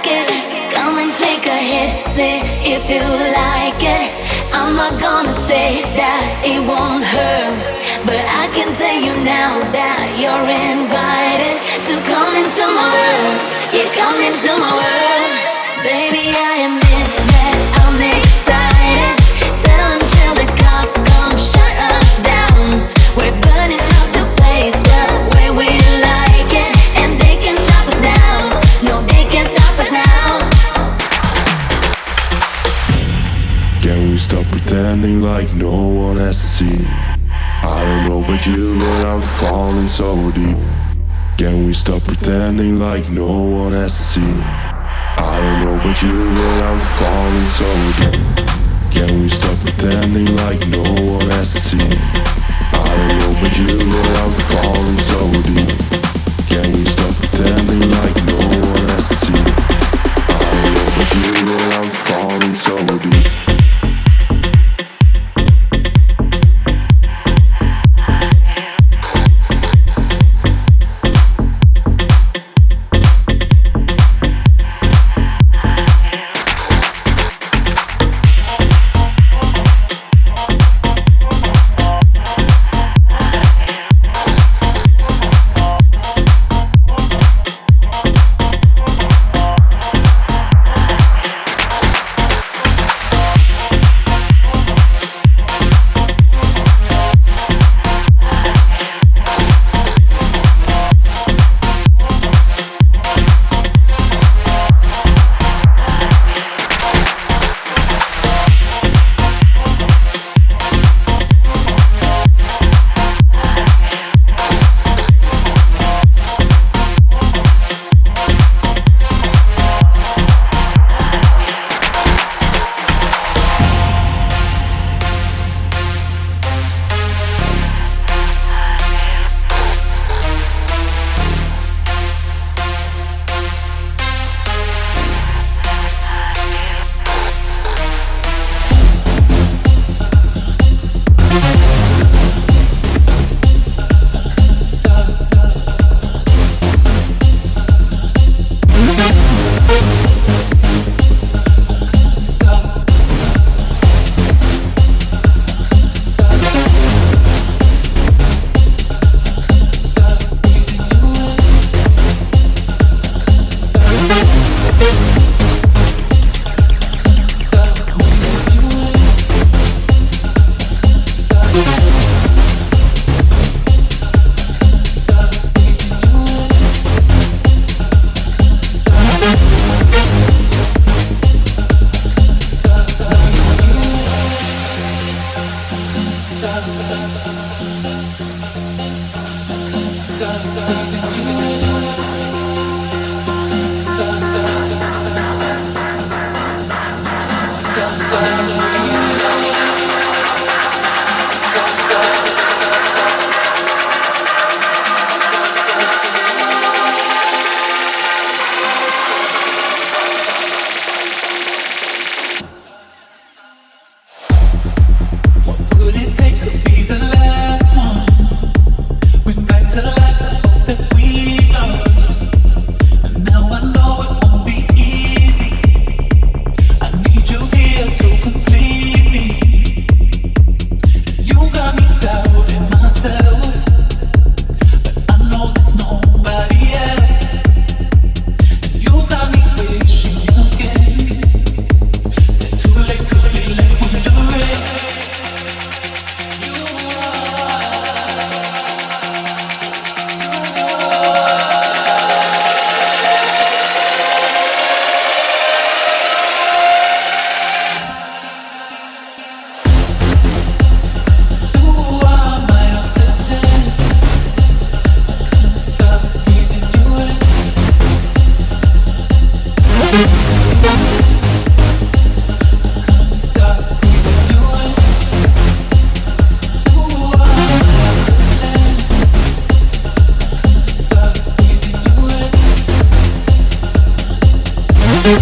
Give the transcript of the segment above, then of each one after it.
like it. Come and take a hit, say if you like it. I'm not gonna say that it won't hurt, but I can tell you now that you're invited to come into my world. You come into my world, stop pretending like no one has seen? I don't know about you, but I'm falling so deep. Can we stop pretending like no one has seen? I don't know about you, but I'm falling so deep. Can we stop pretending like no one has seen? I don't know about you, but I'm falling so deep. Can we stop pretending like no one has seen? I don't know about you, but I'm falling so deep.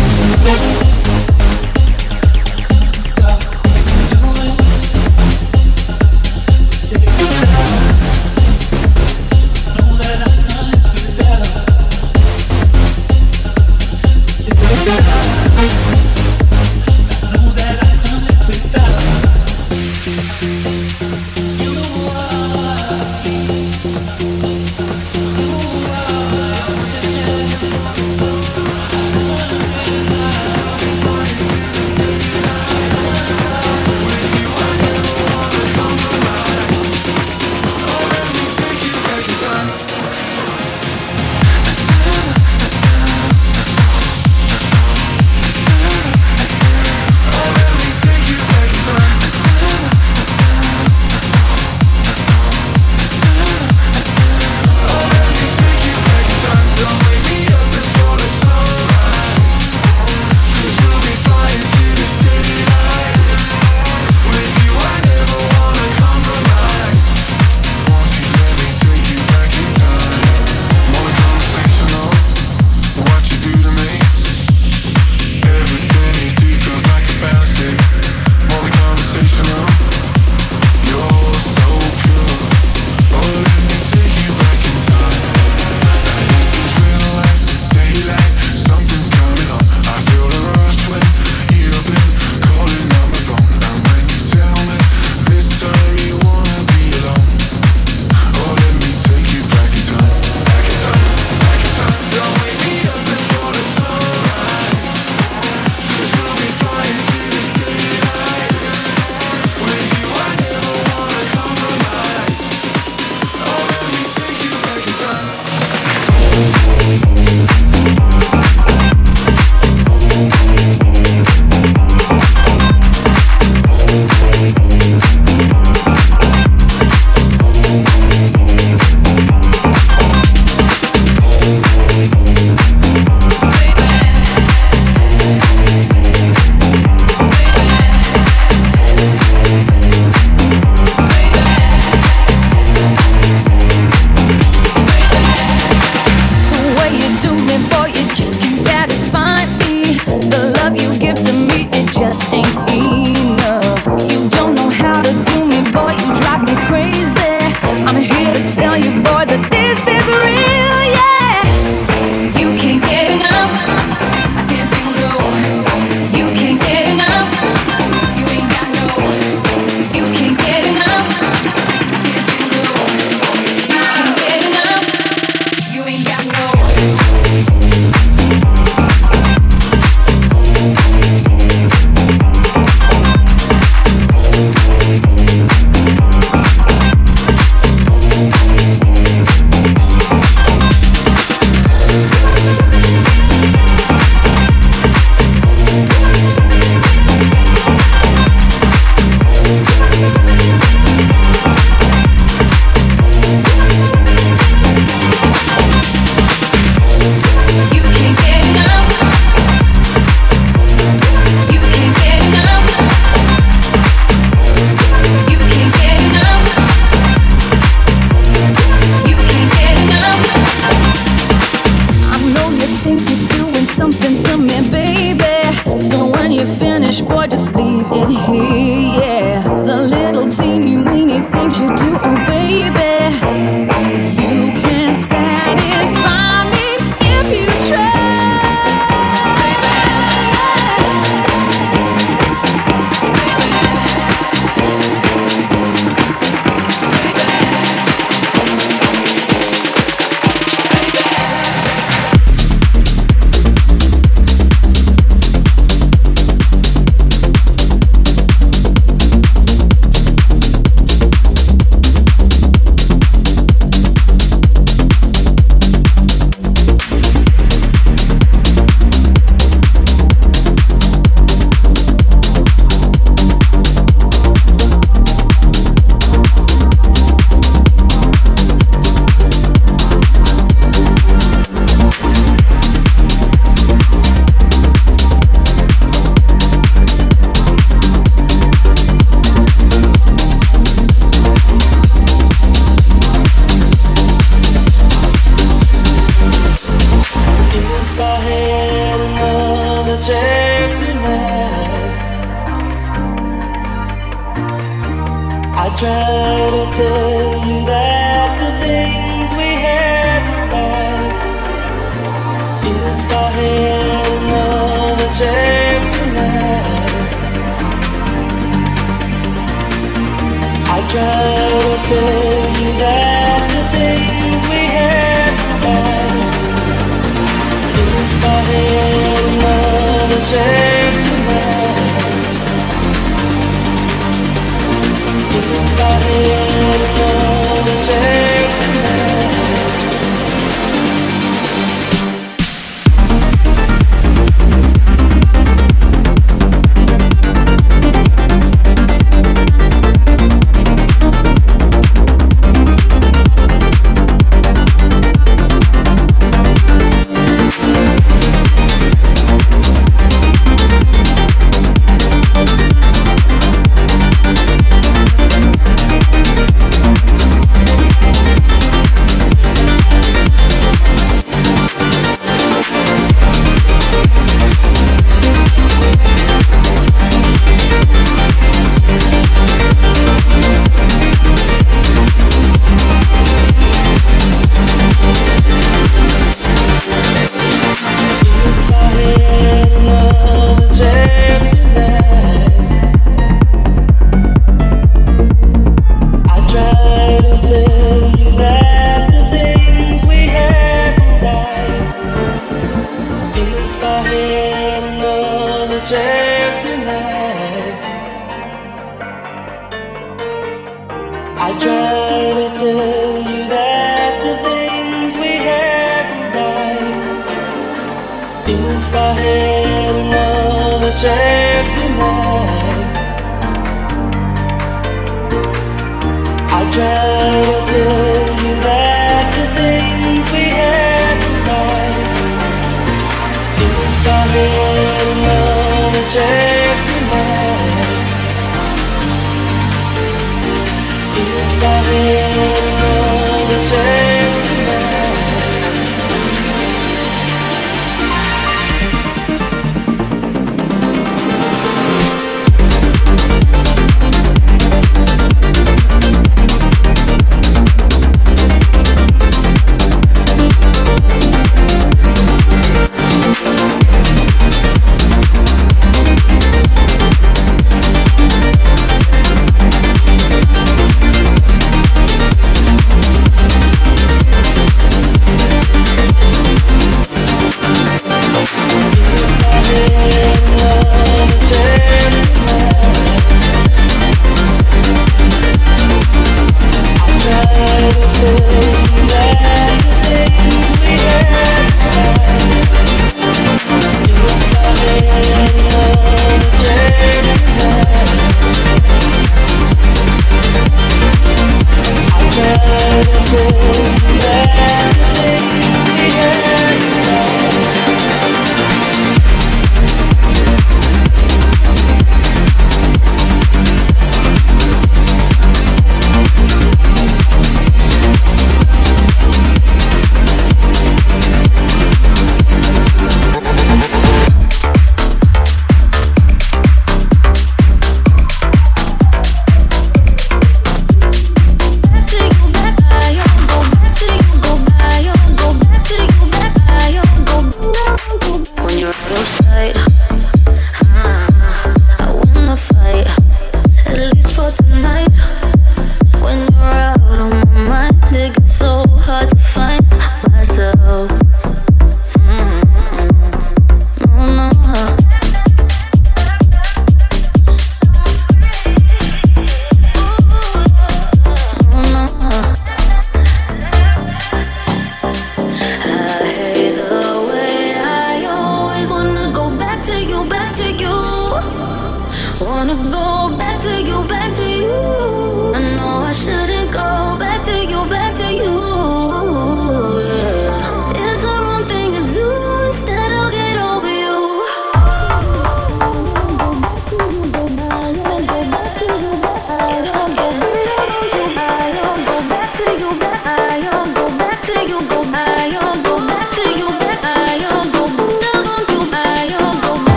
Música If I had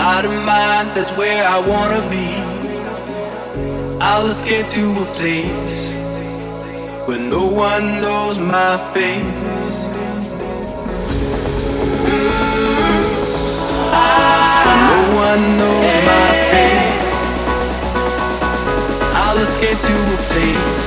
Out of mind, that's where I wanna be. I'll escape to a place where no one knows my face. No one knows my face. I'll escape to a place